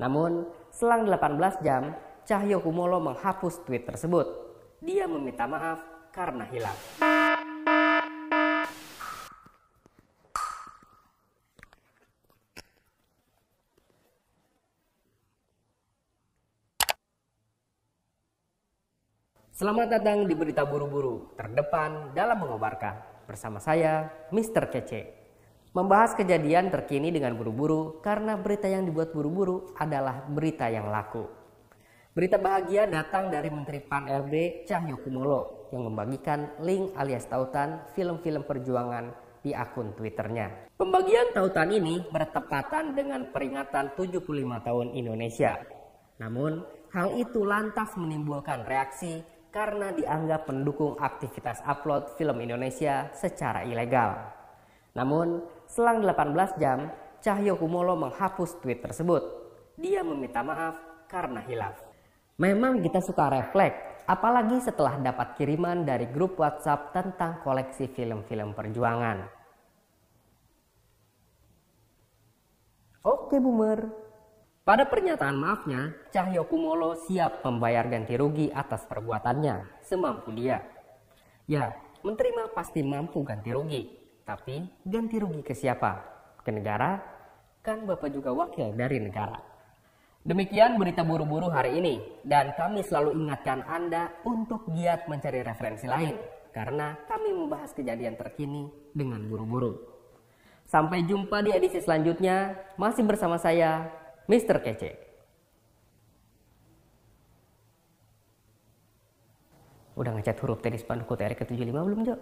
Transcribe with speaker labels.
Speaker 1: Namun, selang 18 jam, Cahyo Kumolo menghapus tweet tersebut. Dia meminta maaf karena hilang. Selamat datang di Berita Buru-Buru, terdepan dalam mengobarkan. Bersama saya, Mr. Kece. Membahas kejadian terkini dengan buru-buru karena berita yang dibuat buru-buru adalah berita yang laku. Berita bahagia datang dari Menteri Pan RB Cahyo Kumolo yang membagikan link alias tautan film-film perjuangan di akun Twitternya. Pembagian tautan ini bertepatan dengan peringatan 75 tahun Indonesia. Namun, hal itu lantas menimbulkan reaksi karena dianggap mendukung aktivitas upload film Indonesia secara ilegal. Namun, selang 18 jam, Cahyo Kumolo menghapus tweet tersebut. Dia meminta maaf karena hilaf. Memang kita suka refleks, apalagi setelah dapat kiriman dari grup WhatsApp tentang koleksi film-film perjuangan. Oke, Boomer. Pada pernyataan maafnya, Cahyo Kumolo siap membayar ganti rugi atas perbuatannya semampu dia. Ya, menteri mah pasti mampu ganti rugi. Tapi ganti rugi ke siapa? Ke negara? Kan Bapak juga wakil dari negara. Demikian berita buru-buru hari ini. Dan kami selalu ingatkan Anda untuk giat mencari referensi lain. Karena kami membahas kejadian terkini dengan buru-buru. Sampai jumpa di edisi selanjutnya. Masih bersama saya, Mr. Kece. Udah ngecat huruf tenis spanduk TR ke-75 belum, Jo?